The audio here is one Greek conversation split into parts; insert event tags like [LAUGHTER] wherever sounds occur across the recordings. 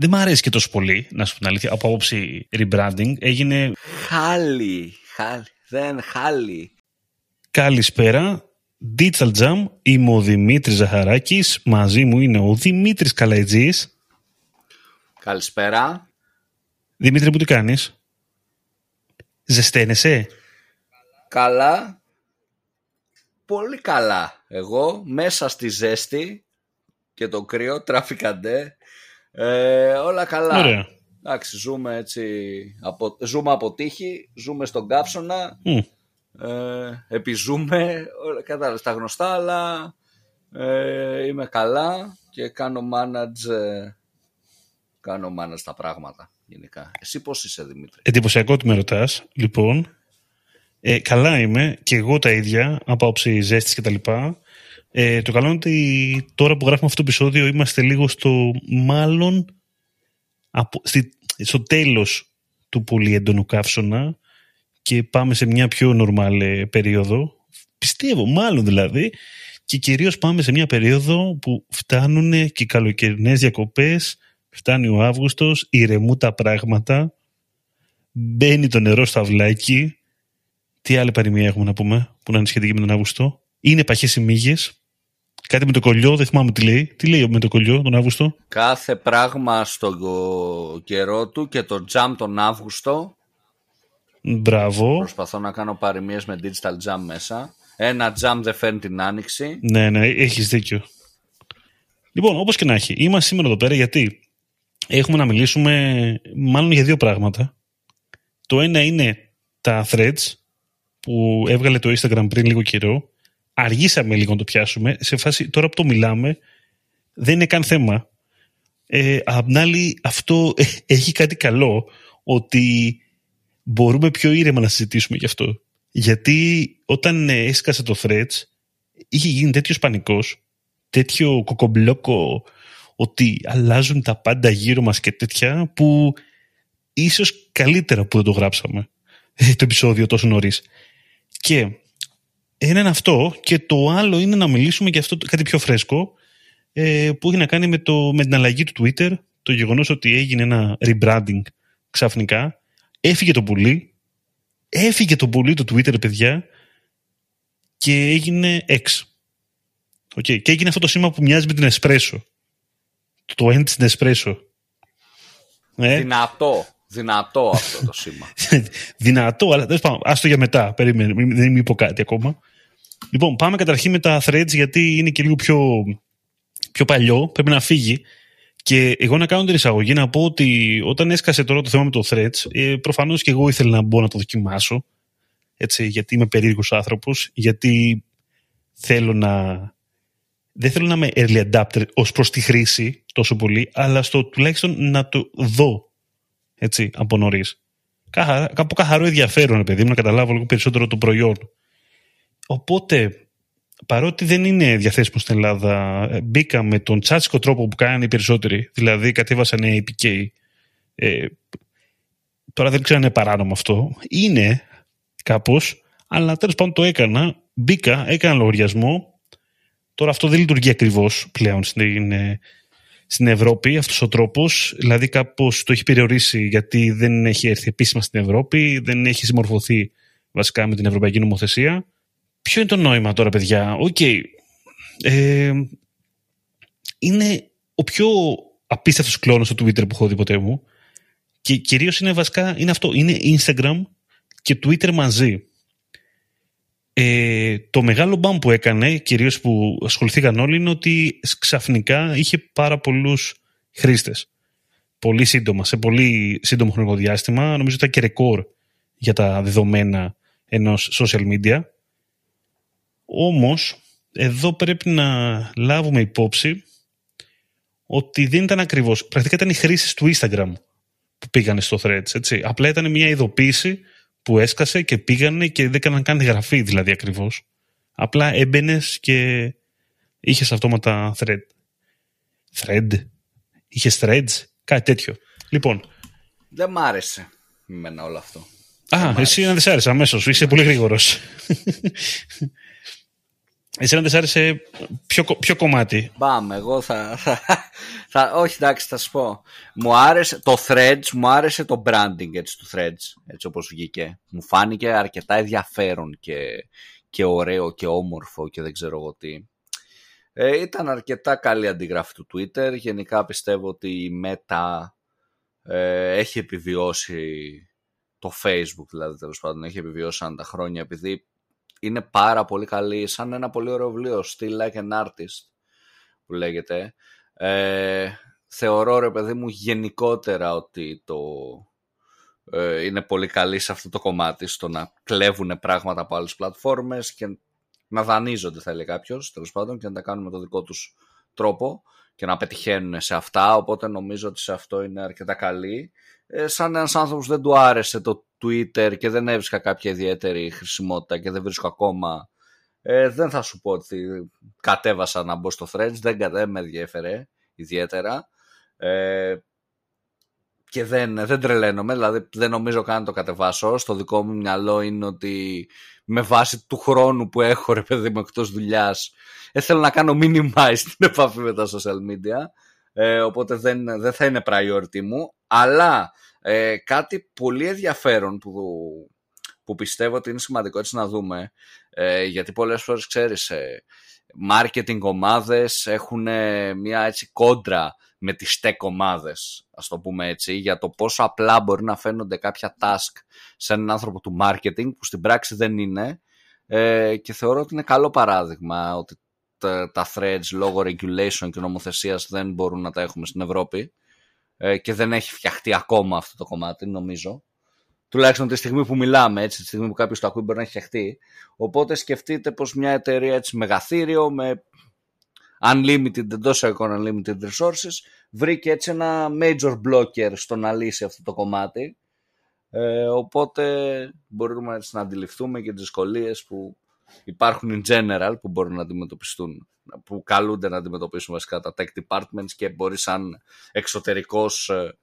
δεν μ' αρέσει και τόσο πολύ, να σου πω την αλήθεια, από άποψη rebranding. Έγινε... Χάλι, χάλι, δεν χάλι. Καλησπέρα. Digital Jam, είμαι ο Δημήτρης Ζαχαράκης, μαζί μου είναι ο Δημήτρης Καλαϊτζής. Καλησπέρα. Δημήτρη, που τι κάνεις; Ζεσταίνεσαι; Καλά. Πολύ καλά. Εγώ μέσα στη ζέστη και το κρύο, [LAUGHS] τράφικαντε. Ε, όλα καλά. Ωραία. Εντάξει, ζούμε έτσι, από, ζούμε από τύχη, ζούμε στον κάψονα, Mm. ε, επιζούμε, όλα κατάλαβες τα γνωστά, αλλά ε, είμαι καλά και κάνω manage, ε, κάνω manage τα πράγματα γενικά. Εσύ πώς είσαι Δημήτρη; Εντυπωσιακό ότι με ρωτάς. Λοιπόν, ε, καλά είμαι και εγώ τα ίδια από άποψη ζέστης και τα λοιπά. Ε, το καλό είναι ότι τώρα που γράφουμε αυτό το επεισόδιο είμαστε λίγο στο μάλλον από, στη, στο τέλος του πολύ έντονου καύσωνα και πάμε σε μια πιο νορμάλ ε, περίοδο. Πιστεύω, μάλλον δηλαδή. Και κυρίως πάμε σε μια περίοδο που φτάνουν και οι καλοκαιρινές διακοπές, φτάνει ο Αύγουστος, ηρεμούν τα πράγματα, μπαίνει το νερό στα αυλάκι. Τι άλλη παροιμία έχουμε να πούμε που να είναι σχετική με τον Αύγουστο; Είναι παχές οι μύγες. Κάτι με το κολλιό, δεν θυμάμαι τι λέει. Τι λέει με το κολλιό τον Αύγουστο; Κάθε πράγμα στον καιρό του και το jam τον Αύγουστο. Μπράβο. Προσπαθώ να κάνω παροιμίες με digital jam μέσα. Ένα jam δεν φέρνει την άνοιξη. Ναι, ναι, έχεις δίκιο. Λοιπόν, όπως και να έχει, είμαστε σήμερα εδώ πέρα γιατί έχουμε να μιλήσουμε μάλλον για δύο πράγματα. Το ένα είναι τα threads που έβγαλε το Instagram πριν λίγο καιρό. Αργήσαμε λίγο να το πιάσουμε. Σε φάση τώρα που το μιλάμε δεν είναι καν θέμα. Ε, απ' την άλλη αυτό έχει κάτι καλό ότι μπορούμε πιο ήρεμα να συζητήσουμε γι' αυτό. Γιατί όταν ε, έσκασε το threads είχε γίνει τέτοιος πανικός, τέτοιο κοκομπλόκο ότι αλλάζουν τα πάντα γύρω μας και τέτοια που ίσως καλύτερα που δεν το γράψαμε ε, το επεισόδιο τόσο νωρίς. Και ένα είναι αυτό και το άλλο είναι να μιλήσουμε για αυτό το- κάτι πιο φρέσκο ε, που έχει να κάνει με, το, με την αλλαγή του Twitter, το γεγονός ότι έγινε ένα rebranding ξαφνικά, έφυγε το πουλί, έφυγε το πουλί του Twitter παιδιά και έγινε X. OK, Και έγινε αυτό το σήμα που μοιάζει με την Espresso. Το end στην Espresso. Ε, Δυνατό. Δυνατό αυτό το σήμα. [LAUGHS] δυνατό, αλλά τέλος πάντων, άστο για μετά. Περίμενε, μην- δεν μην πω κάτι ακόμα. Λοιπόν, πάμε καταρχήν με τα threads γιατί είναι και λίγο πιο, πιο παλιό, πρέπει να φύγει. Και εγώ να κάνω την εισαγωγή να πω ότι όταν έσκασε τώρα το θέμα με το threads, ε, προφανώς και εγώ ήθελα να μπω να το δοκιμάσω. Έτσι, γιατί είμαι περίεργος άνθρωπος, γιατί θέλω να. Δεν θέλω να είμαι early adapter ως προς τη χρήση τόσο πολύ, αλλά στο τουλάχιστον να το δω έτσι, από νωρίς. Από καθαρό ενδιαφέρον, ρε παιδί μου, να καταλάβω λίγο περισσότερο το προϊόν. Οπότε, παρότι δεν είναι διαθέσιμο στην Ελλάδα, ε, μπήκα με τον τσάτσικο τρόπο που κάνανε οι περισσότεροι. Δηλαδή, κατέβασαν APK. Ε, τώρα δεν ξέρω αν είναι παράνομο αυτό. Είναι κάπως, αλλά τέλος πάντων το έκανα. Μπήκα, έκανα λογαριασμό. Τώρα αυτό δεν λειτουργεί ακριβώς πλέον στην, ε, στην Ευρώπη αυτός ο τρόπος, δηλαδή κάπως το έχει περιορίσει γιατί δεν έχει έρθει επίσημα στην Ευρώπη, δεν έχει συμμορφωθεί βασικά με την Ευρωπαϊκή Νομοθεσία. Ποιο είναι το νόημα τώρα παιδιά, οκ, ε, είναι ο πιο απίστευτος κλώνος του Twitter που έχω δει ποτέ μου και κυρίως είναι βασικά, είναι αυτό, είναι Instagram και Twitter μαζί. Ε, το μεγάλο μπαμ που έκανε, κυρίως που ασχοληθήκαν όλοι, είναι ότι ξαφνικά είχε πάρα πολλούς χρήστες. Πολύ σύντομα, σε πολύ σύντομο χρονικό διάστημα. Νομίζω ότι ήταν και ρεκόρ για τα δεδομένα ενός social media. Όμως, εδώ πρέπει να λάβουμε υπόψη ότι δεν ήταν ακριβώς. Πρακτικά ήταν οι χρήσεις του Instagram που πήγανε στο Threads. Έτσι. Απλά ήταν μια ειδοποίηση που έσκασε και πήγανε και δεν έκαναν καν γραφή δηλαδή ακριβώς. Απλά έμπαινες και είχες αυτόματα thread. Thread; Είχες threads; Κάτι τέτοιο. Λοιπόν. Δεν μ' άρεσε εμένα όλο αυτό. Α, εσύ να δεν σ' άρεσε αμέσως. Είσαι πολύ γρήγορος. [LAUGHS] Εσένα δεν σ' άρεσε ποιο, ποιο κομμάτι; Πάμε, εγώ θα, θα, θα, Όχι, εντάξει, θα σου πω. Μου άρεσε το Threads, μου άρεσε το branding έτσι, του Threads, έτσι όπως βγήκε. Μου φάνηκε αρκετά ενδιαφέρον και, και ωραίο και όμορφο και δεν ξέρω εγώ τι. Ε, ήταν αρκετά καλή αντιγράφη του Twitter. Γενικά πιστεύω ότι η Meta ε, έχει επιβιώσει το Facebook δηλαδή τέλος πάντων έχει επιβιώσει αν τα χρόνια επειδή είναι πάρα πολύ καλή σαν ένα πολύ ωραίο βιβλίο Still Like an Artist που λέγεται. Ε, θεωρώ ρε παιδί μου γενικότερα ότι το ε, είναι πολύ καλή σε αυτό το κομμάτι στο να κλέβουν πράγματα από άλλες πλατφόρμες και να δανείζονται θα έλεγε κάποιος, τέλος πάντων και να τα κάνουν με το δικό τους τρόπο και να πετυχαίνουν σε αυτά. Οπότε νομίζω ότι σε αυτό είναι αρκετά καλή. Ε, σαν ένας άνθρωπος δεν του άρεσε το Twitter και δεν έβρισκα κάποια ιδιαίτερη χρησιμότητα και δεν βρίσκω ακόμα ε, δεν θα σου πω ότι κατέβασα να μπω στο Threads δεν, δεν με ενδιαφέρε ιδιαίτερα ε, και δεν, δεν τρελαίνομαι, δηλαδή δεν νομίζω καν να το κατεβάσω. Στο δικό μου μυαλό είναι ότι με βάση του χρόνου που έχω ρε παιδί μου εκτός δουλειάς ε, θέλω να κάνω minimize την επαφή με τα social media ε, οπότε δεν, δεν θα είναι priority μου αλλά ε, κάτι πολύ ενδιαφέρον που, που πιστεύω ότι είναι σημαντικό έτσι να δούμε, ε, γιατί πολλές φορές ξέρεις, ε, marketing ομάδες έχουν μια έτσι κόντρα με τις tech ομάδες, ας το πούμε έτσι, για το πόσο απλά μπορεί να φαίνονται κάποια task σε έναν άνθρωπο του marketing που στην πράξη δεν είναι. Ε, και θεωρώ ότι είναι καλό παράδειγμα ότι τα, τα threads λόγω regulation και νομοθεσίας δεν μπορούν να τα έχουμε στην Ευρώπη. ε, και δεν έχει φτιαχτεί ακόμα αυτό το κομμάτι, νομίζω. Τουλάχιστον τη στιγμή που μιλάμε, έτσι, τη στιγμή που κάποιος το ακούει μπορεί να έχει φτιαχτεί. Οπότε σκεφτείτε πως μια εταιρεία έτσι μεγαθύριο με unlimited, εντό εικόνα unlimited resources, βρήκε έτσι ένα major blocker στο να λύσει αυτό το κομμάτι. Ε, οπότε μπορούμε έτσι να αντιληφθούμε και τις δυσκολίες που υπάρχουν in general που μπορούν να αντιμετωπιστούν που καλούνται να αντιμετωπίσουν βασικά τα tech departments και μπορείς σαν εξωτερικός ε,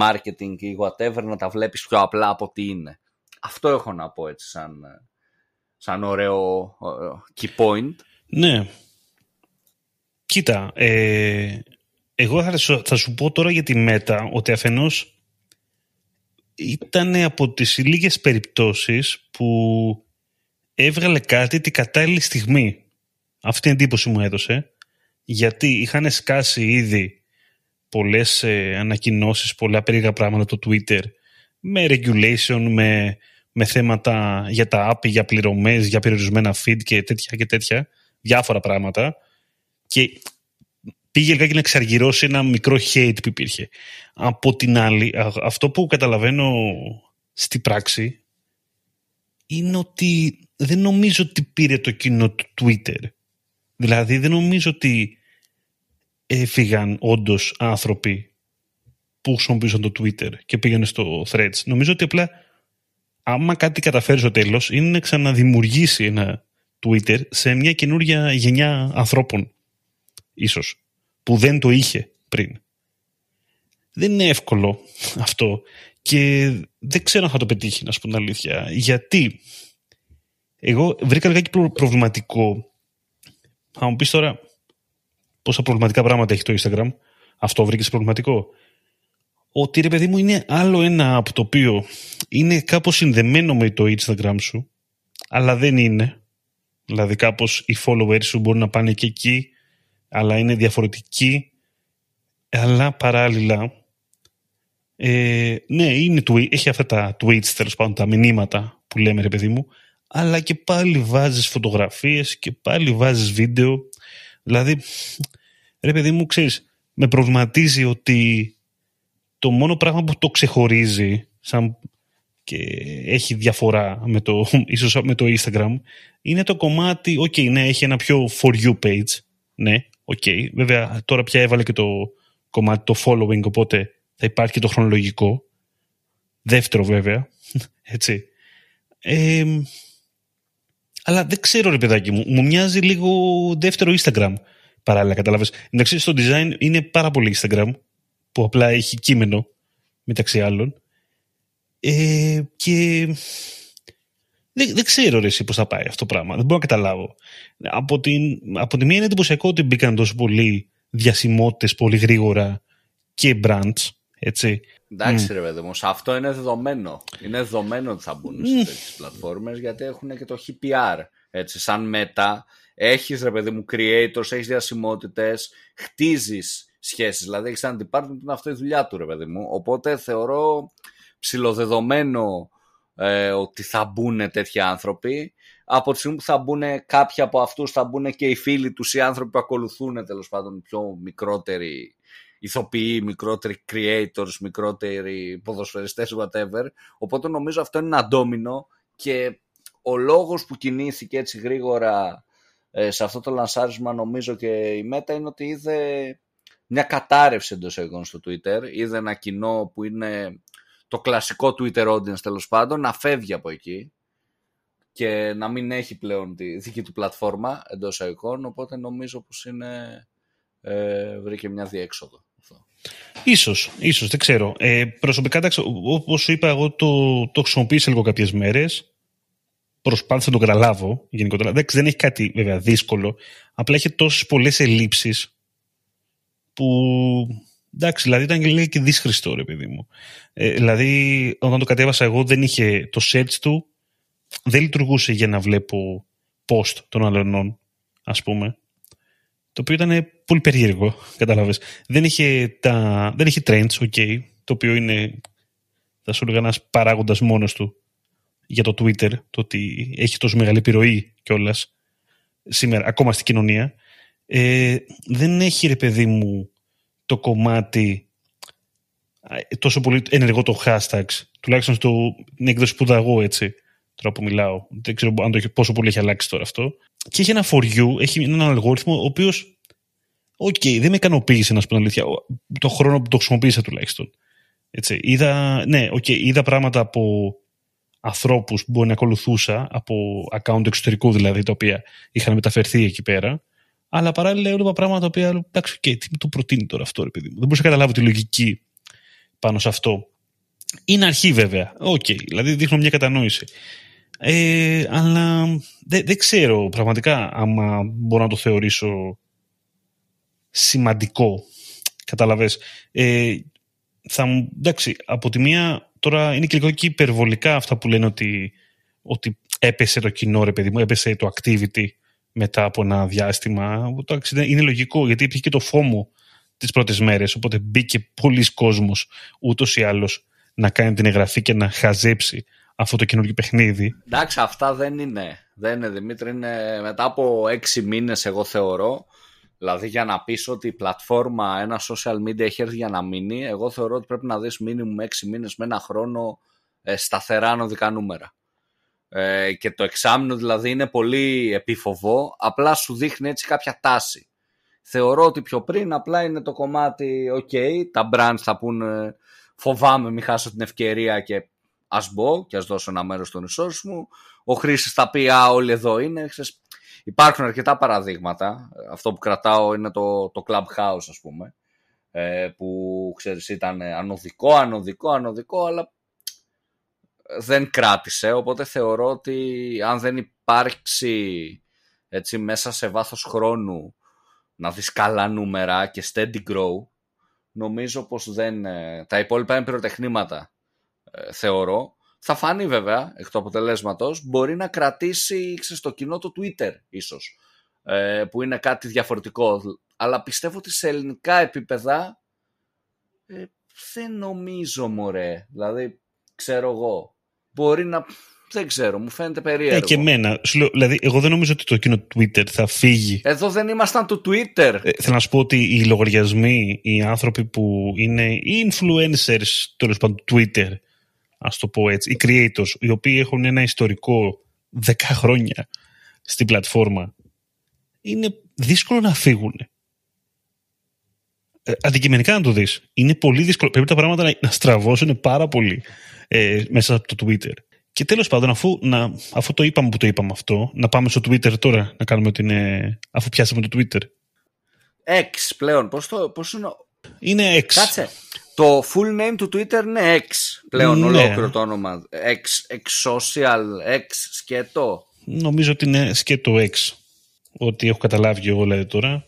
marketing ή whatever να τα βλέπεις πιο απλά από τι είναι. Αυτό έχω να πω έτσι σαν, ε, σαν ωραίο key point. Ναι. Κοίτα, ε, εγώ θα σου, θα σου πω τώρα για τη ΜΕΤΑ ότι αφενός ήταν από τις λίγες περιπτώσεις που έβγαλε κάτι την κατάλληλη στιγμή. Αυτή την εντύπωση μου έδωσε. Γιατί είχαν σκάσει ήδη πολλές ε, ανακοινώσεις, πολλά περίεργα πράγματα το Twitter με regulation, με, με θέματα για τα app, για πληρωμές, για περιορισμένα feed και τέτοια και τέτοια. Διάφορα πράγματα. Και πήγε λιγάκι να εξαργυρώσει ένα μικρό hate που υπήρχε. Από την άλλη, αυτό που καταλαβαίνω στη πράξη είναι ότι δεν νομίζω ότι πήρε το κοινό του Twitter. Δηλαδή δεν νομίζω ότι έφυγαν όντως άνθρωποι που χρησιμοποιούσαν το Twitter και πήγαν στο Threads. Νομίζω ότι απλά άμα κάτι καταφέρεις στο τέλος είναι να ξαναδημιουργήσει ένα Twitter σε μια καινούργια γενιά ανθρώπων ίσως που δεν το είχε πριν. Δεν είναι εύκολο αυτό και δεν ξέρω αν θα το πετύχει να σου πω την αλήθεια. Γιατί εγώ βρήκα λιγάκι προβληματικό. Θα μου πεις τώρα πόσα προβληματικά πράγματα έχει το Instagram. Αυτό βρήκες προβληματικό. Ότι ρε παιδί μου είναι άλλο ένα από το οποίο είναι κάπως συνδεμένο με το Instagram σου, αλλά δεν είναι. Δηλαδή κάπως οι followers σου μπορούν να πάνε και εκεί, αλλά είναι διαφορετικοί. Αλλά παράλληλα, ε, ναι, είναι, έχει αυτά τα tweets, τέλος πάντων, τα μηνύματα που λέμε ρε παιδί μου, αλλά και πάλι βάζεις φωτογραφίες και πάλι βάζεις βίντεο. Δηλαδή, ρε παιδί μου, ξέρεις, με προβληματίζει ότι το μόνο πράγμα που το ξεχωρίζει σαν και έχει διαφορά με το, [LAUGHS] ίσως με το Instagram είναι το κομμάτι, ok, ναι, έχει ένα πιο for you page, ναι, ok, βέβαια τώρα πια έβαλε και το κομμάτι το following, οπότε θα υπάρχει και το χρονολογικό, δεύτερο βέβαια, [LAUGHS] έτσι. Ε, αλλά δεν ξέρω ρε παιδάκι μου, μου μοιάζει λίγο δεύτερο Instagram παράλληλα, κατάλαβες. Εντάξει, στο design είναι πάρα πολύ Instagram, που απλά έχει κείμενο, μεταξύ άλλων. Ε, και δεν, δεν ξέρω ρε, εσύ πώς θα πάει αυτό το πράγμα. Δεν μπορώ να καταλάβω. Από, την, από τη μία είναι εντυπωσιακό ότι μπήκαν τόσο πολλοί διασημότητε πολύ γρήγορα και brands. Έτσι. Εντάξει, mm. ρε παιδί μου, αυτό είναι δεδομένο. Είναι δεδομένο ότι θα μπουν mm. σε τέτοιες πλατφόρμες γιατί έχουν και το HPR. Έτσι, σαν μετά, έχεις ρε παιδί μου creators, έχεις διασημότητες, χτίζεις σχέσεις. Δηλαδή, έχεις ένα department που είναι αυτό η δουλειά του, ρε παιδί μου. Οπότε θεωρώ ψηλοδεδομένο ε, ότι θα μπουν τέτοιοι άνθρωποι. Από τη στιγμή που θα μπουν κάποιοι από αυτούς θα μπουν και οι φίλοι τους, οι άνθρωποι που ακολουθούν τέλος πάντων πιο μικρότεροι ηθοποιοί, μικρότεροι creators, μικρότεροι ποδοσφαιριστές, whatever. Οπότε νομίζω αυτό είναι ένα ντόμινο και ο λόγος που κινήθηκε έτσι γρήγορα ε, σε αυτό το λανσάρισμα νομίζω και η Μέτα είναι ότι είδε μια κατάρρευση εντός εγγών στο Twitter. Είδε ένα κοινό που είναι το κλασικό Twitter audience τέλος πάντων να φεύγει από εκεί και να μην έχει πλέον τη δική του πλατφόρμα εντός εγγών οπότε νομίζω πως είναι ε, βρήκε μια διέξοδο. Αυτό. Ίσως, ίσως, δεν ξέρω. Ε, προσωπικά, όπως σου είπα, εγώ το, το χρησιμοποίησα λίγο κάποιες μέρες. Προσπάθησα να το καταλάβω γενικότερα. Δεν, δεν έχει κάτι βέβαια δύσκολο. Απλά έχει τόσες πολλές ελλείψεις που εντάξει, δηλαδή ήταν και και δύσχριστο ρε παιδί μου. Ε, δηλαδή όταν το κατέβασα εγώ δεν είχε το search του δεν λειτουργούσε για να βλέπω post των αλλωνών ας πούμε το οποίο ήταν πολύ περίεργο, κατάλαβες. Δεν είχε, τα, δεν είχε trends, ok, το οποίο είναι, θα σου έλεγα, ένας παράγοντας μόνος του για το Twitter, το ότι έχει τόσο μεγάλη επιρροή κιόλας σήμερα, ακόμα στην κοινωνία. Ε, δεν έχει, ρε παιδί μου, το κομμάτι τόσο πολύ ενεργό το hashtags, τουλάχιστον στην έκδοση που είδα εγώ, έτσι, τώρα που μιλάω. Δεν ξέρω αν το, πόσο πολύ έχει αλλάξει τώρα αυτό. Και έχει ένα for you, έχει έναν αλγόριθμο ο οποίος. OK, okay, δεν με ικανοποίησε να σου πω την αλήθεια. Το χρόνο που το χρησιμοποίησα τουλάχιστον. Έτσι, είδα, ναι, okay, είδα πράγματα από ανθρώπους που μπορεί να ακολουθούσα, από account εξωτερικού δηλαδή, τα οποία είχαν μεταφερθεί εκεί πέρα. Αλλά παράλληλα έβλεπα πράγματα τα οποία. Εντάξει, okay, τι μου το προτείνει τώρα αυτό, ρε παιδί μου. Δεν μπορούσα να καταλάβω τη λογική πάνω σε αυτό. Είναι αρχή βέβαια. OK, okay, δηλαδή δείχνω μια κατανόηση. Ε, αλλά δεν, δεν ξέρω πραγματικά άμα μπορώ να το θεωρήσω σημαντικό. Καταλαβες. Ε, θα μου, εντάξει, από τη μία τώρα είναι και λίγο και υπερβολικά αυτά που λένε ότι, ότι έπεσε το κοινό ρε παιδί μου, έπεσε το activity μετά από ένα διάστημα. Εντάξει, είναι λογικό γιατί υπήρχε και το φόμο τις πρώτες μέρες, οπότε μπήκε πολλοί κόσμος ούτως ή άλλως να κάνει την εγγραφή και να χαζέψει αυτό το καινούργιο παιχνίδι. Εντάξει, αυτά δεν είναι. Δεν είναι, Δημήτρη. Είναι μετά από έξι μήνες, εγώ θεωρώ. Δηλαδή, για να πεις ότι η πλατφόρμα, ένα social media έχει έρθει για να μείνει, εγώ θεωρώ ότι πρέπει να δεις μήνυμου έξι μήνες με ένα χρόνο ε, σταθερά ανωδικά νούμερα. Ε, και το εξάμεινο δηλαδή είναι πολύ επίφοβο, απλά σου δείχνει έτσι κάποια τάση. Θεωρώ ότι πιο πριν απλά είναι το κομμάτι, ok, τα brands θα πούνε φοβάμαι μην χάσω την ευκαιρία και ας μπω και ας δώσω ένα μέρος των resource μου. Ο χρήστη θα πει «Α, όλοι εδώ είναι». Υπάρχουν αρκετά παραδείγματα. Αυτό που κρατάω είναι το, το Clubhouse, ας πούμε, ε, που ξέρεις ήταν ανωδικό, ανωδικό, ανωδικό, αλλά δεν κράτησε. Οπότε θεωρώ ότι αν δεν υπάρξει έτσι, μέσα σε βάθος χρόνου να δεις καλά νούμερα και steady grow, νομίζω πως δεν... Ε, τα υπόλοιπα είναι πυροτεχνήματα ε, θεωρώ. Θα φανεί βέβαια εκ του αποτελέσματος. Μπορεί να κρατήσει στο κοινό το Twitter ίσως. Ε, που είναι κάτι διαφορετικό. Αλλά πιστεύω ότι σε ελληνικά επίπεδα ε, δεν νομίζω μωρέ. Δηλαδή ξέρω εγώ. Μπορεί να... Δεν ξέρω, μου φαίνεται περίεργο. Ε, και εμένα. δηλαδή, εγώ δεν νομίζω ότι το κοινό Twitter θα φύγει. Εδώ δεν ήμασταν το Twitter. Ε, θέλω να σου πω ότι οι λογαριασμοί, οι άνθρωποι που είναι influencers τέλος πάντων Twitter, ας το πω έτσι, οι creators, οι οποίοι έχουν ένα ιστορικό 10 χρόνια στην πλατφόρμα, είναι δύσκολο να φύγουν. Ε, αντικειμενικά να το δεις. Είναι πολύ δύσκολο. Πρέπει τα πράγματα να, να στραβώσουν πάρα πολύ ε, μέσα από το Twitter. Και τέλος πάντων, αφού, να, αφού το είπαμε που το είπαμε αυτό, να πάμε στο Twitter τώρα, να κάνουμε ότι είναι, αφού πιάσαμε το Twitter. X πλέον, πώς, το, πώς είναι... Είναι X. Κάτσε, Το full name του Twitter είναι X πλέον Ναι. ολόκληρο το όνομα. X, X social, X σκέτο. Νομίζω ότι είναι σκέτο X. Ότι έχω καταλάβει και εγώ δηλαδή τώρα.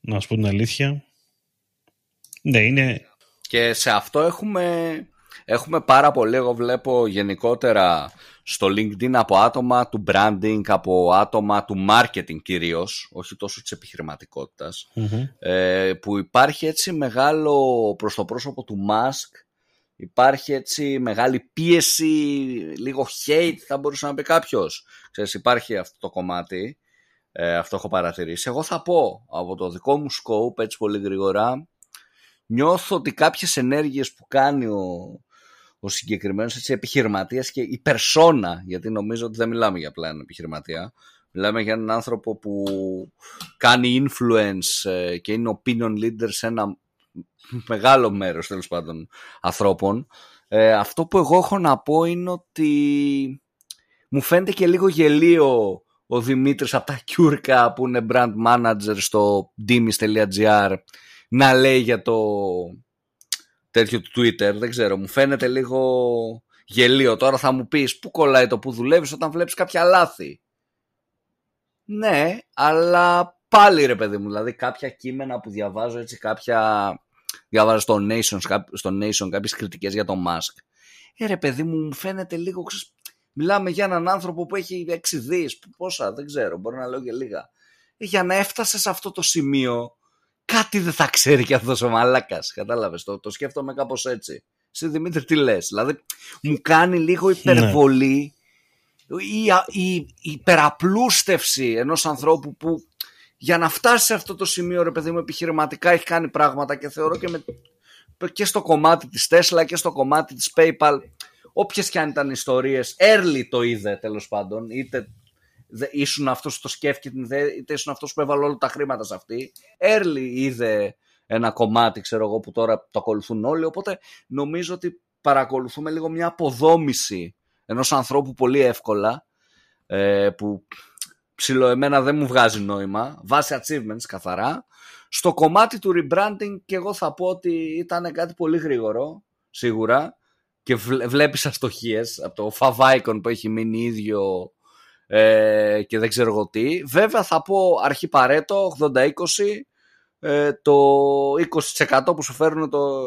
Να σου πω την αλήθεια. Ναι, είναι. Και σε αυτό έχουμε, έχουμε πάρα πολύ, εγώ βλέπω γενικότερα στο LinkedIn από άτομα του branding, από άτομα του marketing κυρίως, όχι τόσο της επιχειρηματικότητας, Μμμ. ε, που υπάρχει έτσι μεγάλο προς το πρόσωπο του Musk, υπάρχει έτσι μεγάλη πίεση, λίγο hate θα μπορούσε να πει κάποιος. Ξέρεις, υπάρχει αυτό το κομμάτι, ε, αυτό έχω παρατηρήσει. Εγώ θα πω από το δικό μου scope, έτσι πολύ γρήγορα, νιώθω ότι κάποιες ενέργειες που κάνει ο, ο συγκεκριμένος έτσι, επιχειρηματίας και η περσόνα, γιατί νομίζω ότι δεν μιλάμε για απλά έναν επιχειρηματία, μιλάμε για έναν άνθρωπο που κάνει influence ε, και είναι opinion leader σε ένα μεγάλο μέρος τέλος πάντων ανθρώπων. Ε, αυτό που εγώ έχω να πω είναι ότι μου φαίνεται και λίγο γελίο ο Δημήτρης από τα Κιούρκα που είναι brand manager στο dimis.gr να λέει για το τέτοιο του Twitter, δεν ξέρω, μου φαίνεται λίγο γελίο. Τώρα θα μου πεις πού κολλάει το που δουλεύεις όταν βλέπεις κάποια λάθη; Ναι, αλλά πάλι ρε παιδί μου, δηλαδή κάποια κείμενα που διαβάζω έτσι κάποια... Διαβάζω στο Nation, στο Nation κάποιες κριτικές για τον Musk. Ε ρε παιδί μου, μου φαίνεται λίγο... Ξέρεις, μιλάμε για έναν άνθρωπο που έχει 6 δις, πόσα, δεν ξέρω, μπορεί να λέω και λίγα. Ε, για να έφτασε σε αυτό το σημείο, κάτι δεν θα ξέρει κι αυτός ο μαλάκας, κατάλαβες, το, το σκέφτομαι κάπως έτσι. Εσύ Δημήτρη τι λες, δηλαδή μου κάνει λίγο υπερβολή η, η, η υπεραπλούστευση ενός ανθρώπου που για να φτάσει σε αυτό το σημείο ρε παιδί μου επιχειρηματικά έχει κάνει πράγματα και θεωρώ και, με, και στο κομμάτι της Tesla και στο κομμάτι της PayPal όποιες και αν ήταν ιστορίες early το είδε τέλος πάντων είτε ήσουν αυτός που το σκέφτηκε είτε ήσουν αυτός που έβαλε όλα τα χρήματα σε αυτή. Early είδε ένα κομμάτι ξέρω εγώ που τώρα το ακολουθούν όλοι. Οπότε νομίζω ότι παρακολουθούμε λίγο μια αποδόμηση ενός ανθρώπου πολύ εύκολα ε, που ψιλοεμένα δεν μου βγάζει νόημα. Βάσει achievements καθαρά. Στο κομμάτι του rebranding και εγώ θα πω ότι ήταν κάτι πολύ γρήγορο σίγουρα. Και βλέπεις αστοχίες από το favicon που έχει μείνει ίδιο ε, και δεν ξέρω εγώ τι. Βέβαια θα πω αρχή παρέτο 80-20 ε, το 20% που σου φέρνουν το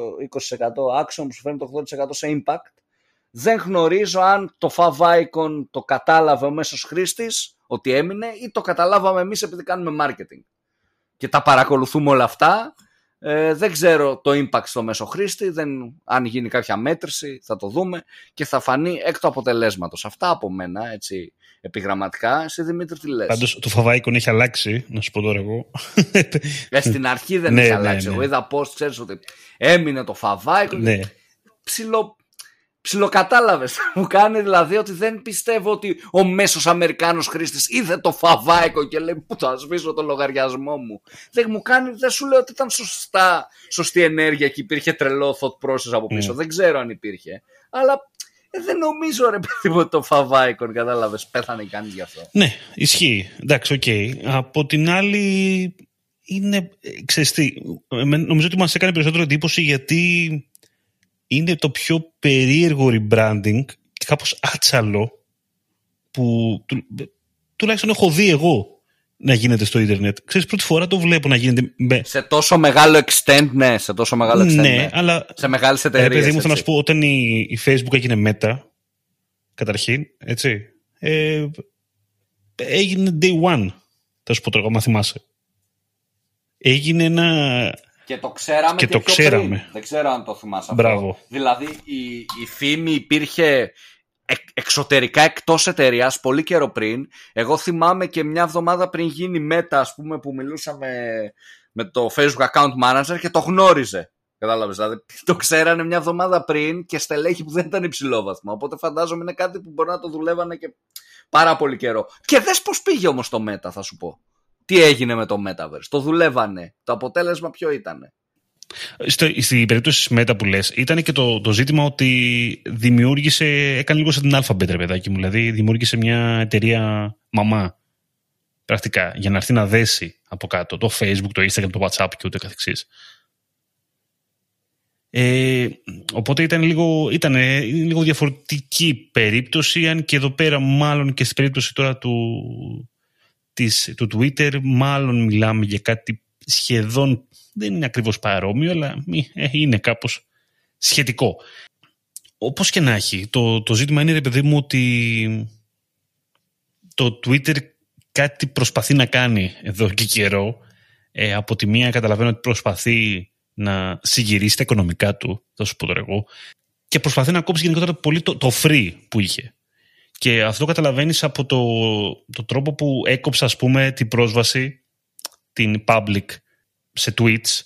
20% action που σου φέρνουν το 80% σε impact. Δεν γνωρίζω αν το favicon το κατάλαβε ο μέσος χρήστης ότι έμεινε ή το καταλάβαμε εμείς επειδή κάνουμε marketing. Και τα παρακολουθούμε όλα αυτά ε, δεν ξέρω το impact στο μέσο χρήστη δεν, αν γίνει κάποια μέτρηση θα το δούμε και θα φανεί εκ του αποτελέσματος. Αυτά από μένα έτσι επιγραμματικά. Εσύ Δημήτρη τι λες; Πάντως το favicon έχει αλλάξει να σου πω τώρα εγώ. Ε, στην αρχή δεν ναι, έχει αλλάξει. ναι, ναι. εγώ είδα πως ξέρεις ότι έμεινε το favicon ναι. ψιλο ψιλοκατάλαβες. [LAUGHS] Μου κάνει δηλαδή ότι δεν πιστεύω ότι ο μέσος Αμερικάνος χρήστης είδε το favicon και λέει που θα σβήσω το λογαριασμό μου. Δεν μου κάνει, δεν σου λέω ότι ήταν σωστά, σωστή ενέργεια και υπήρχε τρελό thought process από πίσω. Ναι. Δεν ξέρω αν υπήρχε. Αλλά ε, δεν νομίζω ρε παιδί μου ότι το favicon, κατάλαβες, πέθανε κανείς γι' αυτό. Ναι, ισχύει. Εντάξει, OK. Okay. Από την άλλη είναι, ξέρεις τι, νομίζω ότι μας έκανε περισσότερο εντύπωση γιατί είναι το πιο περίεργο rebranding και κάπως άτσαλο που του, τουλάχιστον έχω δει εγώ να γίνεται στο ίντερνετ. Ξέρεις, πρώτη φορά το βλέπω να γίνεται με... Σε τόσο μεγάλο extent, ναι, σε τόσο μεγάλο extent, ναι. ναι. αλλά... Σε μεγάλες εταιρείες, Επειδή μου θέλω να σου πω, όταν η, η Facebook έγινε Meta, καταρχήν, έτσι, ε, έγινε day one, θα σου πω τώρα, άμα θυμάσαι. Έγινε ένα και το ξέραμε και, και το πιο ξέραμε. Πριν. Δεν ξέρω αν το θυμάσαι Μπράβο. αυτό. Δηλαδή η, η φήμη υπήρχε εξωτερικά εκτός εταιρείας πολύ καιρό πριν. Εγώ θυμάμαι και μια εβδομάδα πριν γίνει μέτα ας πούμε που μιλούσαμε με το Facebook account manager και το γνώριζε. Κατάλαβες, δηλαδή το ξέρανε μια εβδομάδα πριν και στελέχη που δεν ήταν υψηλόβαθμα. Οπότε φαντάζομαι είναι κάτι που μπορεί να το δουλεύανε και πάρα πολύ καιρό. Και δες πώς πήγε όμως το μέτα θα σου πω τι έγινε με το Metaverse; Το δουλεύανε. Το αποτέλεσμα ποιο ήταν. Στην περίπτωση της Meta που λες, ήταν και το, το ζήτημα ότι δημιούργησε, έκανε λίγο σαν την Alphabet, ρε παιδάκι μου. Δηλαδή, δημιούργησε μια εταιρεία μαμά, πρακτικά, για να έρθει να δέσει από κάτω το Facebook, το Instagram, το WhatsApp και ούτε καθεξής. Ε, οπότε ήταν λίγο, ήταν λίγο διαφορετική περίπτωση, αν και εδώ πέρα μάλλον και στην περίπτωση τώρα του, της, του Twitter μάλλον μιλάμε για κάτι σχεδόν, δεν είναι ακριβώς παρόμοιο, αλλά ε, είναι κάπως σχετικό. Όπως και να έχει, το, το ζήτημα είναι, ρε παιδί μου, ότι το Twitter κάτι προσπαθεί να κάνει εδώ και καιρό. Ε, από τη μία καταλαβαίνω ότι προσπαθεί να συγκυρίσει τα οικονομικά του, θα σου πω τώρα εγώ, και προσπαθεί να κόψει γενικότερα πολύ το, το free που είχε. Και αυτό καταλαβαίνεις από το, το τρόπο που έκοψε ας πούμε την πρόσβαση, την public σε tweets,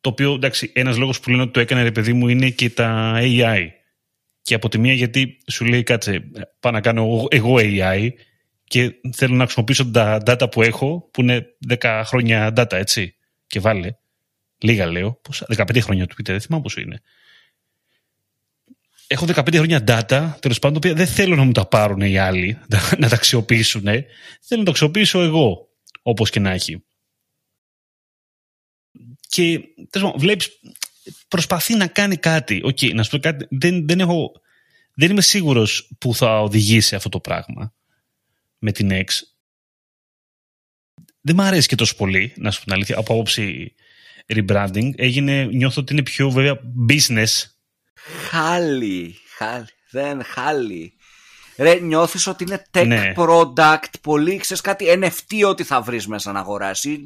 το οποίο εντάξει ένας λόγος που λένε ότι το έκανε ρε παιδί μου είναι και τα AI. Και από τη μία γιατί σου λέει κάτσε πάω να κάνω εγώ AI και θέλω να χρησιμοποιήσω τα data που έχω που είναι 10 χρόνια data έτσι και βάλε. Λίγα λέω, πόσα, 15 χρόνια Twitter, δεν θυμάμαι πόσο είναι έχω 15 χρόνια data, τέλος πάντων, τα οποία δεν θέλω να μου τα πάρουν οι άλλοι, να τα αξιοποιήσουν. Θέλω να τα αξιοποιήσω εγώ, όπως και να έχει. Και τέλος βλέπεις, προσπαθεί να κάνει κάτι. OK, okay, να σου πω κάτι, δεν, δεν, έχω, δεν είμαι σίγουρος που θα οδηγήσει αυτό το πράγμα με την X. Δεν μου αρέσει και τόσο πολύ, να σου πω την αλήθεια, από άποψη rebranding. Έγινε, νιώθω ότι είναι πιο βέβαια business Χάλι, χάλι, δεν χάλι. Ρε, νιώθεις ότι είναι tech ναι. product, πολύ, ξέρεις κάτι, NFT ότι θα βρεις μέσα να αγοράσεις.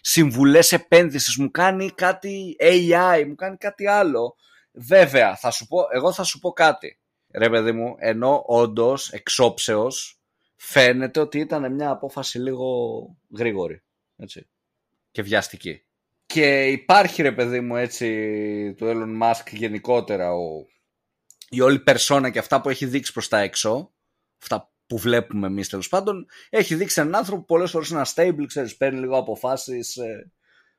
Συμβουλές επένδυσης, μου κάνει κάτι AI, μου κάνει κάτι άλλο. Βέβαια, θα σου πω, εγώ θα σου πω κάτι. Ρε παιδί μου, ενώ όντως εξόψεως φαίνεται ότι ήταν μια απόφαση λίγο γρήγορη. Έτσι. Και βιαστική. Και υπάρχει ρε παιδί μου έτσι του Elon Musk γενικότερα ο, η όλη περσόνα και αυτά που έχει δείξει προς τα έξω, αυτά που βλέπουμε εμείς τέλος πάντων, έχει δείξει έναν άνθρωπο που πολλές φορές είναι stable, ξέρεις, παίρνει λίγο αποφάσεις ε,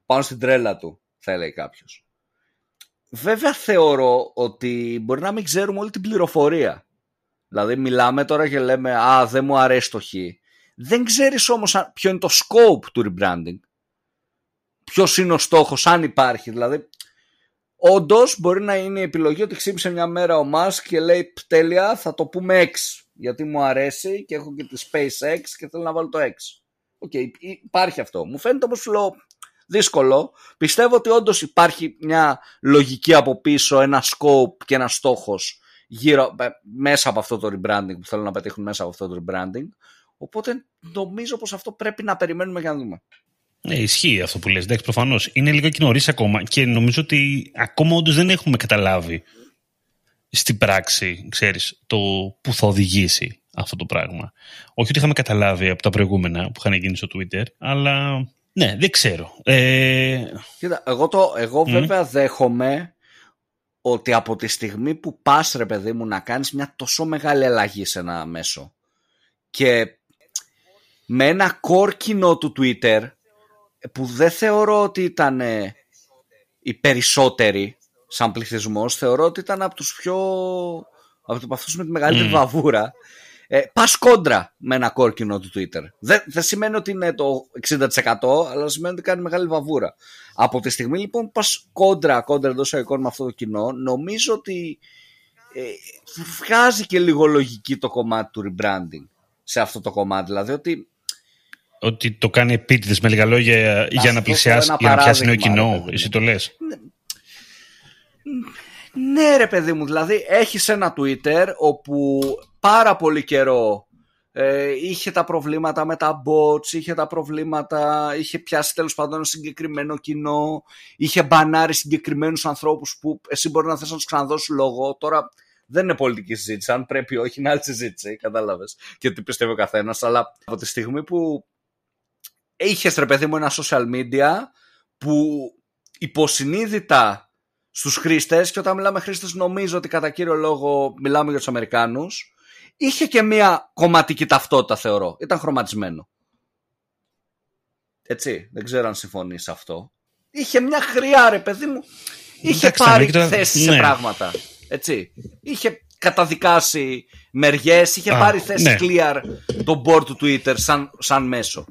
πάνω στην τρέλα του, θα έλεγε κάποιος. Βέβαια θεωρώ ότι μπορεί να μην ξέρουμε όλη την πληροφορία. Δηλαδή μιλάμε τώρα και λέμε «Α, δεν μου αρέσει το X». Δεν ξέρεις όμως ποιο είναι το scope του rebranding ποιος είναι ο στόχος, αν υπάρχει. Δηλαδή, όντως μπορεί να είναι η επιλογή ότι ξύπνησε μια μέρα ο Μάσκ και λέει τέλεια, θα το πούμε X. Γιατί μου αρέσει και έχω και τη SpaceX και θέλω να βάλω το X. OK, okay, υπάρχει αυτό. Μου φαίνεται όμως λέω δύσκολο. Πιστεύω ότι όντως υπάρχει μια λογική από πίσω, ένα scope και ένα στόχος γύρω, ε, μέσα από αυτό το rebranding που θέλουν να πετύχουν μέσα από αυτό το rebranding. Οπότε νομίζω πως αυτό πρέπει να περιμένουμε για να δούμε. Ναι, ισχύει αυτό που λες. Εντάξει, προφανώς. Είναι λίγο και νωρίς ακόμα και νομίζω ότι ακόμα όντως δεν έχουμε καταλάβει στην πράξη, ξέρεις, το που θα οδηγήσει αυτό το πράγμα. Όχι ότι είχαμε καταλάβει από τα προηγούμενα που είχαν γίνει στο Twitter, αλλά ναι, δεν ξέρω. Ε... Κοίτα, εγώ, το, εγώ βέβαια δέχομαι ότι από τη στιγμή που πας ρε παιδί μου να κάνεις μια τόσο μεγάλη αλλαγή σε ένα μέσο και με ένα κόρκινο του Twitter που δεν θεωρώ ότι ήταν οι περισσότεροι σαν πληθυσμός, θεωρώ ότι ήταν από τους πιο από αυτούς με τη μεγαλύτερη mm. βαβούρα. Ε, πας κόντρα με ένα κόρκινο του Twitter. Δεν, δεν σημαίνει ότι είναι το 60% αλλά σημαίνει ότι κάνει μεγάλη βαβούρα. Από τη στιγμή λοιπόν που πας κόντρα κόντρα εντός εικόνα με αυτό το κοινό νομίζω ότι ε, βγάζει και λίγο λογική το κομμάτι του rebranding σε αυτό το κομμάτι. Δηλαδή ότι ότι το κάνει επίτηδες με λίγα λόγια για να πλησιάσει, για να πιάσει νέο κοινό. Εσύ το λες. Ναι. ναι ρε παιδί μου, δηλαδή έχεις ένα Twitter όπου πάρα πολύ καιρό ε, είχε τα προβλήματα με τα bots, είχε τα προβλήματα, είχε πιάσει τέλος πάντων ένα συγκεκριμένο κοινό, είχε μπανάρει συγκεκριμένους ανθρώπους που εσύ μπορεί να θες να τους ξαναδώσεις λόγο. Τώρα δεν είναι πολιτική συζήτηση, αν πρέπει όχι είναι άλλη συζήτηση, κατάλαβες και τι πιστεύει ο καθένας, αλλά από τη στιγμή που είχες ρε παιδί μου ένα social media που υποσυνείδητα στους χρήστες και όταν μιλάμε χρήστες νομίζω ότι κατά κύριο λόγο μιλάμε για τους Αμερικάνους είχε και μια κομματική ταυτότητα θεωρώ. Ήταν χρωματισμένο. Έτσι, δεν ξέρω αν συμφωνείς σε αυτό. Είχε μια χρειά ρε παιδί μου. Είχε πάρει θέση σε ναι. πράγματα. Έτσι. Είχε καταδικάσει μεριές, είχε πάρει θέση ναι. clear το board του Twitter σαν, σαν μέσο.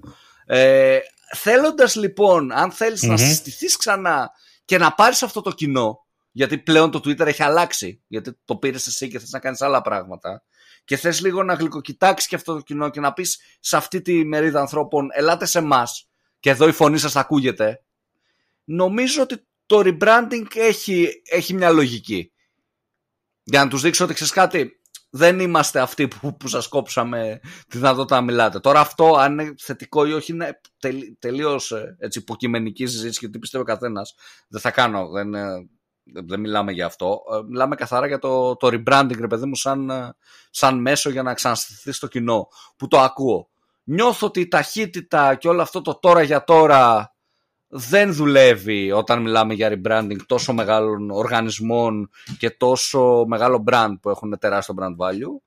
Ε, θέλοντας λοιπόν, αν θελεις να συστηθείς ξανά και να πάρεις αυτό το κοινό γιατί πλέον το Twitter έχει αλλάξει. Γιατί το πήρες εσύ και θες να κάνεις άλλα πράγματα. Και θες λίγο να γλυκοκοιτάξεις και αυτό το κοινό και να πεις σε αυτή τη μερίδα ανθρώπων, ελάτε σε εμάς. Και εδώ η φωνή σας ακούγεται. Νομίζω ότι το rebranding έχει, έχει μια λογική. Για να τους δείξω ότι ξέρεις κάτι, δεν είμαστε αυτοί που, που σας κόψαμε τη δυνατότητα να μιλάτε. Τώρα αυτό αν είναι θετικό ή όχι είναι τελ, τελείως ε, έτσι, υποκειμενική συζήτηση και τι πιστεύει ο καθένας. Δεν θα κάνω, δεν, ε, δεν μιλάμε για αυτό. Ε, μιλάμε καθαρά για το, το rebranding, ρε παιδί μου, σαν, σαν μέσο για να ξαναστηθεί στο κοινό που το ακούω. Νιώθω ότι η ταχύτητα και όλο αυτό το τώρα για τώρα δεν δουλεύει όταν μιλάμε για rebranding τόσο μεγάλων οργανισμών και τόσο μεγάλο brand που έχουν τεράστιο brand value.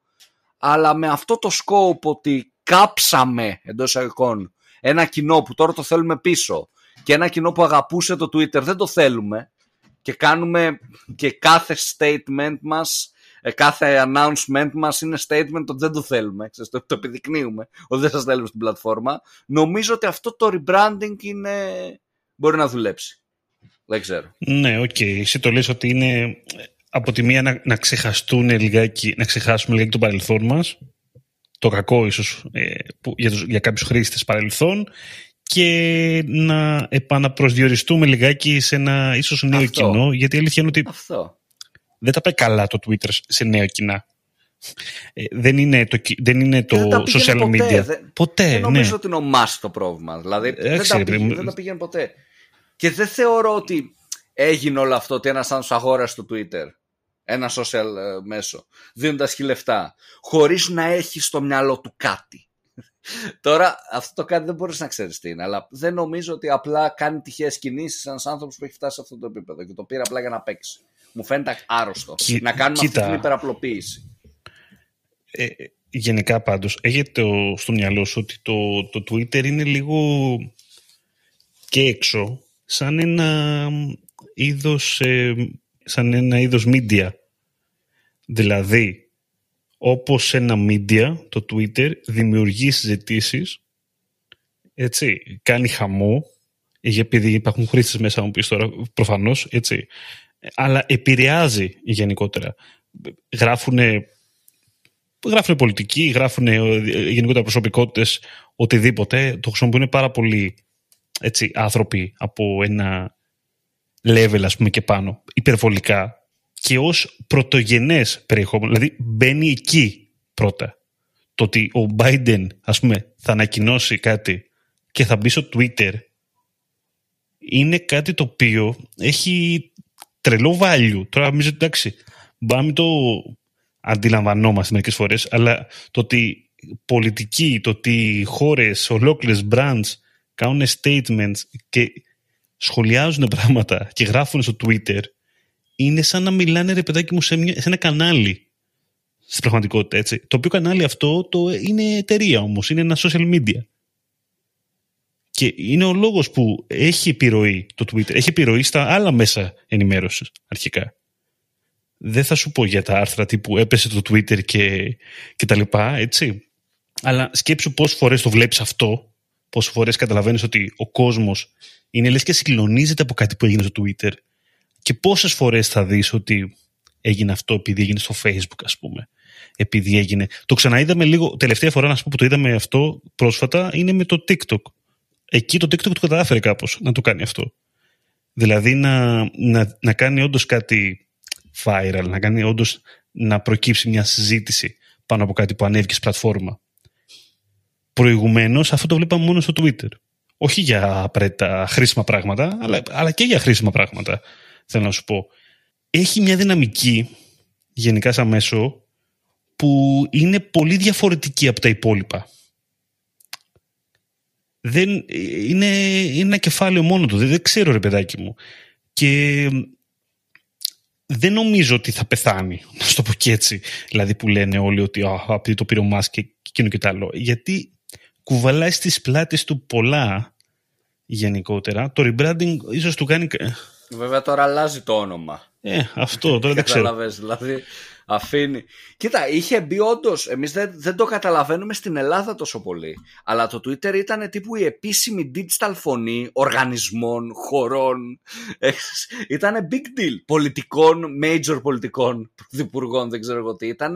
Αλλά με αυτό το scope ότι κάψαμε εντός εισαγωγικών ένα κοινό που τώρα το θέλουμε πίσω και ένα κοινό που αγαπούσε το Twitter δεν το θέλουμε και κάνουμε και κάθε statement μας ε, κάθε announcement μας είναι statement ότι δεν το θέλουμε ξέρεις, το, το επιδεικνύουμε ότι δεν σας θέλουμε στην πλατφόρμα. Νομίζω ότι αυτό το rebranding είναι μπορεί να δουλέψει. Δεν ξέρω. Ναι, OK. Okay. Εσύ το λες ότι είναι από τη μία να, να ξεχαστούν λιγάκι, να ξεχάσουμε λιγάκι το παρελθόν μας, το κακό ίσως ε, που, για, τους, για κάποιους χρήστες παρελθόν και να επαναπροσδιοριστούμε λιγάκι σε ένα ίσως νέο Αυτό. κοινό, γιατί η αλήθεια είναι ότι Αυτό. δεν τα πάει καλά το Twitter σε νέα κοινά. Ε, δεν είναι το, δεν είναι το social media. Ποτέ. Δεν, ποτέ δεν νομίζω ναι. ότι είναι ο μας το πρόβλημα. Δηλαδή δεν, τα πήγαινε, δεν τα πήγαινε ποτέ. Και δεν θεωρώ ότι έγινε όλο αυτό ότι ένας άνθρωπος αγόρασε το Twitter, ένα social ε, μέσο, δίνοντας χι λεφτά, χωρίς να έχει στο μυαλό του κάτι. [LAUGHS] Τώρα αυτό το κάτι δεν μπορείς να ξέρεις τι είναι, αλλά δεν νομίζω ότι απλά κάνει τυχαίες κινήσεις ένας άνθρωπος που έχει φτάσει σε αυτό το επίπεδο και το πήρε απλά για να παίξει. Μου φαίνεται άρρωστο να κάνουμε αυτή την υπεραπλοποίηση. Ε, γενικά πάντως, έχετε στο μυαλό σου ότι το, το Twitter είναι λίγο και έξω σαν ένα είδος, ε, σαν ένα είδος media. Δηλαδή, όπως ένα media, το Twitter, δημιουργεί συζητήσεις, έτσι, κάνει χαμό, επειδή υπάρχουν χρήστες μέσα, μου πεις τώρα, προφανώς, έτσι, αλλά επηρεάζει γενικότερα. Γράφουνε γράφουν πολιτικοί, γράφουν γενικότερα προσωπικότητες, οτιδήποτε. Το χρησιμοποιούν πάρα πολύ έτσι, άνθρωποι από ένα level ας πούμε και πάνω, υπερβολικά και ως πρωτογενές περιεχόμενο. Δηλαδή μπαίνει εκεί πρώτα. Το ότι ο Biden ας πούμε θα ανακοινώσει κάτι και θα μπει στο Twitter είναι κάτι το οποίο έχει τρελό value. Τώρα νομίζω εντάξει, πάμε το αντιλαμβανόμαστε μερικές φορές, αλλά το ότι πολιτικοί, το ότι χώρες, ολόκληρες brands κάνουν statements και σχολιάζουν πράγματα και γράφουν στο Twitter είναι σαν να μιλάνε ρε παιδάκι μου σε, μια, σε ένα κανάλι στην πραγματικότητα έτσι. Το οποίο κανάλι αυτό το, είναι εταιρεία όμως, είναι ένα social media. Και είναι ο λόγος που έχει επιρροή το Twitter, έχει επιρροή στα άλλα μέσα ενημέρωσης αρχικά. Δεν θα σου πω για τα άρθρα τύπου έπεσε το Twitter και, και τα λοιπά, έτσι. Αλλά σκέψου πόσες φορές το βλέπεις αυτό πόσες φορές καταλαβαίνεις ότι ο κόσμος είναι λες και συγκλονίζεται από κάτι που έγινε στο Twitter και πόσες φορές θα δεις ότι έγινε αυτό επειδή έγινε στο Facebook, ας πούμε. Επειδή έγινε. Το ξαναείδαμε λίγο. Τελευταία φορά, να σου πω που το είδαμε αυτό πρόσφατα, είναι με το TikTok. Εκεί το TikTok το κατάφερε κάπως να το κάνει αυτό. Δηλαδή να, να, να κάνει όντως κάτι viral, να κάνει όντως να προκύψει μια συζήτηση πάνω από κάτι που ανέβηκε στην πλατφόρμα. Προηγουμένως αυτό το βλέπαμε μόνο στο Twitter. Όχι για απαραίτητα χρήσιμα πράγματα, αλλά, αλλά και για χρήσιμα πράγματα. Θέλω να σου πω. Έχει μια δυναμική, γενικά σαν μέσο, που είναι πολύ διαφορετική από τα υπόλοιπα. Δεν, είναι, είναι ένα κεφάλαιο μόνο του. Δεν, ξέρω ρε παιδάκι μου. Και δεν νομίζω ότι θα πεθάνει, να σου το πω και έτσι. Δηλαδή που λένε όλοι ότι επειδή το πήρε ο Μάσκ και εκείνο και το άλλο. Γιατί κουβαλάει στις πλάτες του πολλά γενικότερα. Το rebranding ίσως του κάνει... Βέβαια τώρα αλλάζει το όνομα. Ε, αυτό τώρα δεν ξέρω. δηλαδή Αφήνει. Κοίτα, είχε μπει όντως. Εμείς δεν, δεν το καταλαβαίνουμε στην Ελλάδα τόσο πολύ. Αλλά το Twitter ήταν τύπου η επίσημη digital φωνή οργανισμών, χωρών. ήταν big deal. Πολιτικών, major πολιτικών πρωθυπουργών, δεν ξέρω εγώ τι. Ήταν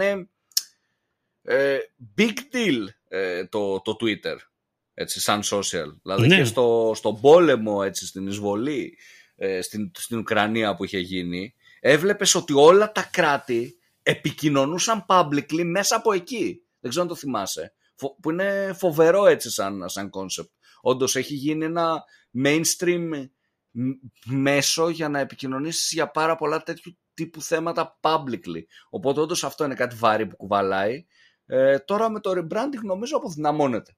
ε, big deal ε, το, το Twitter. Έτσι, σαν social. Δηλαδή ναι. και στο, στον πόλεμο, έτσι, στην εισβολή ε, στην, στην Ουκρανία που είχε γίνει, έβλεπες ότι όλα τα κράτη επικοινωνούσαν publicly μέσα από εκεί. Δεν ξέρω αν το θυμάσαι. Που είναι φοβερό έτσι σαν, σαν concept. Όντως έχει γίνει ένα mainstream μέσο για να επικοινωνήσεις για πάρα πολλά τέτοιου τύπου θέματα publicly. Οπότε όντως αυτό είναι κάτι βάρη που κουβαλάει. Ε, τώρα με το rebranding νομίζω αποδυναμώνεται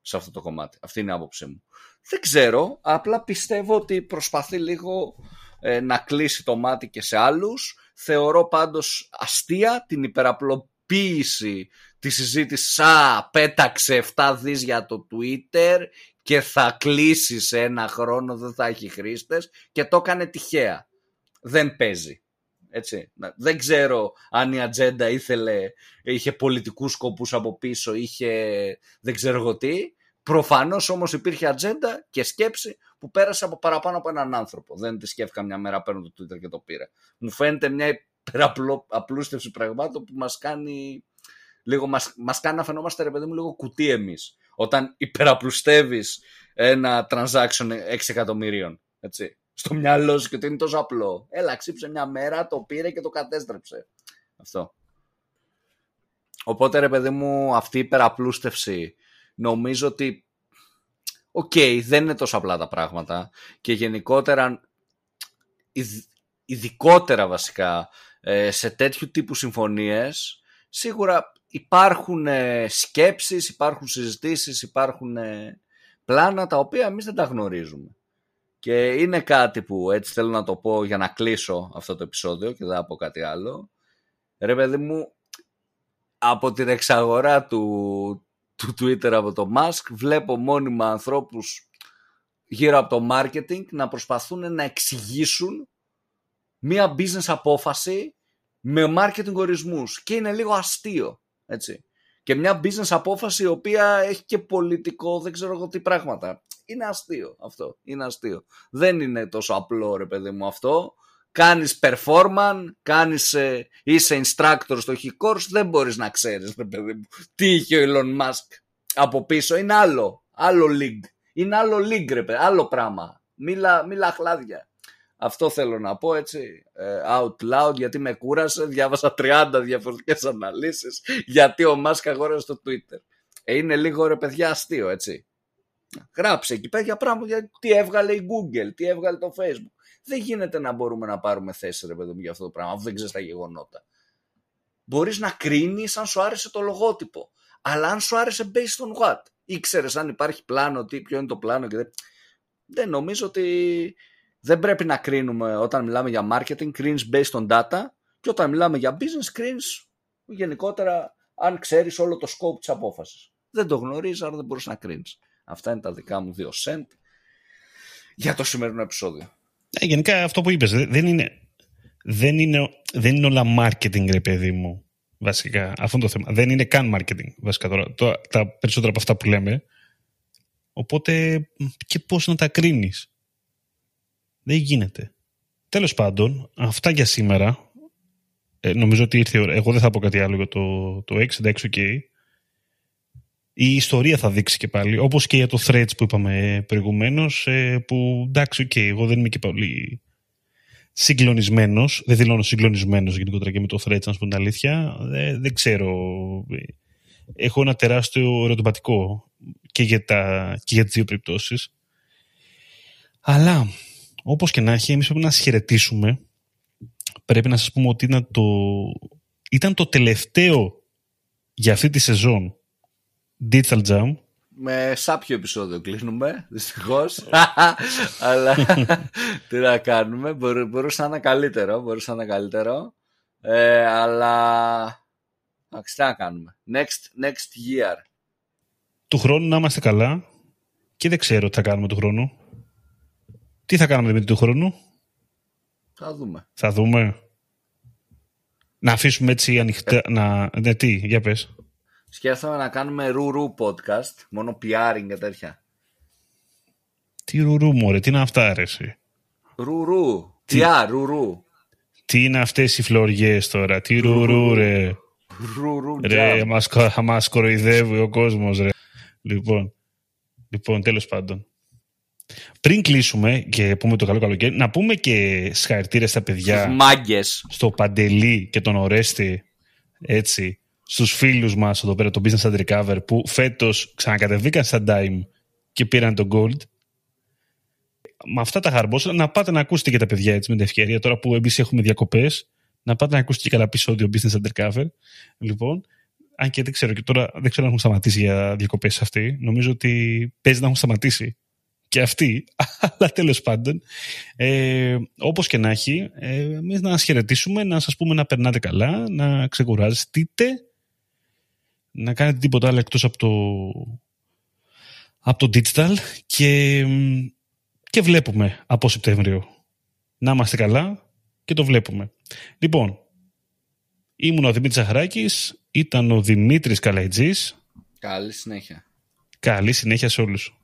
σε αυτό το κομμάτι. Αυτή είναι η άποψή μου. Δεν ξέρω, απλά πιστεύω ότι προσπαθεί λίγο ε, να κλείσει το μάτι και σε άλλους. Θεωρώ πάντως αστεία την υπεραπλοποίηση της συζήτησης «Α, πέταξε 7 δις για το Twitter και θα κλείσεις σε ένα χρόνο, δεν θα έχει χρήστες» και το έκανε τυχαία. Δεν παίζει. Έτσι. Δεν ξέρω αν η ατζέντα ήθελε, είχε πολιτικούς σκοπούς από πίσω, είχε δεν ξέρω εγώ τι. Προφανώς όμως υπήρχε ατζέντα και σκέψη που πέρασε από παραπάνω από έναν άνθρωπο. Δεν τη σκέφτηκα μια μέρα παίρνω το Twitter και το πήρα. Μου φαίνεται μια υπεραπλούστευση πραγμάτων που μας κάνει λίγο, μας, μας κάνει να φαινόμαστε ρε παιδί μου λίγο κουτοί εμείς. Όταν υπεραπλουστεύεις ένα transaction 6 εκατομμυρίων. Έτσι. Στο μυαλό σου και ότι είναι τόσο απλό. Έλα, ξύπνησε μια μέρα, το πήρε και το κατέστρεψε. Αυτό. Οπότε ρε παιδί μου αυτή η υπεραπλούστευση νομίζω ότι οκ, δεν είναι τόσο απλά τα πράγματα και γενικότερα ειδικότερα βασικά ε, σε τέτοιου τύπου συμφωνίες σίγουρα υπάρχουν ε, σκέψεις, υπάρχουν συζητήσεις, υπάρχουν ε, πλάνα τα οποία εμείς δεν τα γνωρίζουμε. Και είναι κάτι που έτσι θέλω να το πω για να κλείσω αυτό το επεισόδιο και δεν θα πω κάτι άλλο. Ρε παιδί μου, από την εξαγορά του, του Twitter από το Musk βλέπω μόνιμα ανθρώπους γύρω από το marketing να προσπαθούν να εξηγήσουν μία business απόφαση με marketing ορισμούς και είναι λίγο αστείο έτσι. Και μια business απόφαση η οποία έχει και πολιτικό, δεν ξέρω εγώ τι πράγματα. Είναι αστείο αυτό. Είναι αστείο. Δεν είναι τόσο απλό ρε παιδί μου αυτό κάνεις performance, κάνεις, ε, είσαι instructor στο course, δεν μπορείς να ξέρεις παιδί μου, τι είχε ο Elon Musk από πίσω. Είναι άλλο, άλλο league. Είναι άλλο league ρε παιδί, άλλο πράγμα. Μίλα, μίλα χλάδια. Αυτό θέλω να πω έτσι, ε, out loud, γιατί με κούρασε, διάβασα 30 διαφορετικές αναλύσεις, γιατί ο Musk αγόρασε στο Twitter. Ε, είναι λίγο ρε παιδιά αστείο, έτσι. Γράψε εκεί πέρα για πράγματα, γιατί τι έβγαλε η Google, τι έβγαλε το Facebook. Δεν γίνεται να μπορούμε να πάρουμε θέση, ρε παιδί μου, για αυτό το πράγμα, αφού δεν ξέρεις τα γεγονότα. Μπορείς να κρίνεις αν σου άρεσε το λογότυπο. Αλλά αν σου άρεσε based on what; Ήξερε αν υπάρχει πλάνο, τι, ποιο είναι το πλάνο και δεν. Δεν νομίζω ότι δεν πρέπει να κρίνουμε όταν μιλάμε για marketing, κρίνεις based on data και όταν μιλάμε για business, κρίνεις γενικότερα αν ξέρεις όλο το scope της απόφασης. Δεν το γνωρίζεις, άρα δεν μπορείς να κρίνεις. Αυτά είναι τα δικά μου δύο cent για το σημερινό επεισόδιο. Ε, γενικά αυτό που είπες δεν είναι, δεν είναι, δεν είναι όλα marketing ρε παιδί μου βασικά αυτό είναι το θέμα. Δεν είναι καν marketing βασικά τώρα, το, τα περισσότερα από αυτά που λέμε. Οπότε και πώς να τα κρίνεις; Δεν γίνεται. Τέλος πάντων, αυτά για σήμερα. Ε, νομίζω ότι ήρθε η ώρα. Εγώ δεν θα πω κάτι άλλο για το, το X, εντάξει, ok. Η ιστορία θα δείξει και πάλι, όπως και για το Threads που είπαμε προηγουμένως, ε, που εντάξει, ok, εγώ δεν είμαι και πολύ συγκλονισμένος. Δεν δηλώνω συγκλονισμένος γενικότερα και με το Threads, να σου πω την αλήθεια. Δεν, δεν ξέρω. Έχω ένα τεράστιο ερωτηματικό και για, τα, και για τις δύο περιπτώσεις. Αλλά, όπως και να έχει, εμείς πρέπει να σας χαιρετήσουμε. Πρέπει να σας πούμε ότι ήταν το, ήταν το τελευταίο για αυτή τη σεζόν Digital Jam με σάπιο επεισόδιο κλείνουμε, δυστυχώς. [LAUGHS] Αλλά τι να κάνουμε, μπορούσε να είναι καλύτερο. Μπορούσε να είναι καλύτερο. Ε, αλλά. τι να κάνουμε. Next, next year. Του χρόνου να είμαστε καλά και δεν ξέρω τι θα κάνουμε του χρόνου. Τι θα κάνουμε με του χρόνου; Θα δούμε. Θα δούμε. Να αφήσουμε έτσι ανοιχτά. Να... Ναι, τι, για πες. Σκέφτομαι να κάνουμε ρουρού podcast, μόνο PRing και τέτοια. Τι ρουρού, μωρέ, τι είναι αυτά, αρέσει. Ρουρού. Τι, α, ρουρού. Τι είναι αυτές οι φλωριές τώρα, τι ρουρού, ρε; Ρουρού, Ρε, μας, κο- μας κοροϊδεύει ο κόσμος, ρε. Λοιπόν, λοιπόν, τέλος πάντων. Πριν κλείσουμε και πούμε το καλό καλοκαίρι, να πούμε και συγχαρητήρια στα παιδιά Μάγκες. στο Παντελή και τον Ορέστη, έτσι, στους φίλους μας εδώ πέρα, το Business Undercover, που φέτος ξανακατεβήκαν στα Dime και πήραν το Gold. Με αυτά τα χαρμπόσα, να πάτε να ακούσετε και τα παιδιά έτσι με την ευκαιρία, τώρα που εμείς έχουμε διακοπές, να πάτε να ακούσετε και καλά επεισόδιο Business Undercover. Λοιπόν, αν και δεν ξέρω, και τώρα δεν ξέρω αν έχουν σταματήσει για διακοπές αυτοί. Νομίζω ότι παίζει να έχουν σταματήσει και αυτοί, [LAUGHS] αλλά τέλος πάντων, ε, όπως και να έχει, ε, εμείς να σας χαιρετήσουμε, να σας πούμε να περνάτε καλά, να ξεκουράζεστε, να κάνετε τίποτα άλλο εκτός από το, από το digital και, και βλέπουμε από Σεπτέμβριο. Να είμαστε καλά και το βλέπουμε. Λοιπόν, ήμουν ο Δημήτρης Ζαχαράκης, ήταν ο Δημήτρης Καλαϊτζής. Καλή συνέχεια. Καλή συνέχεια σε όλους.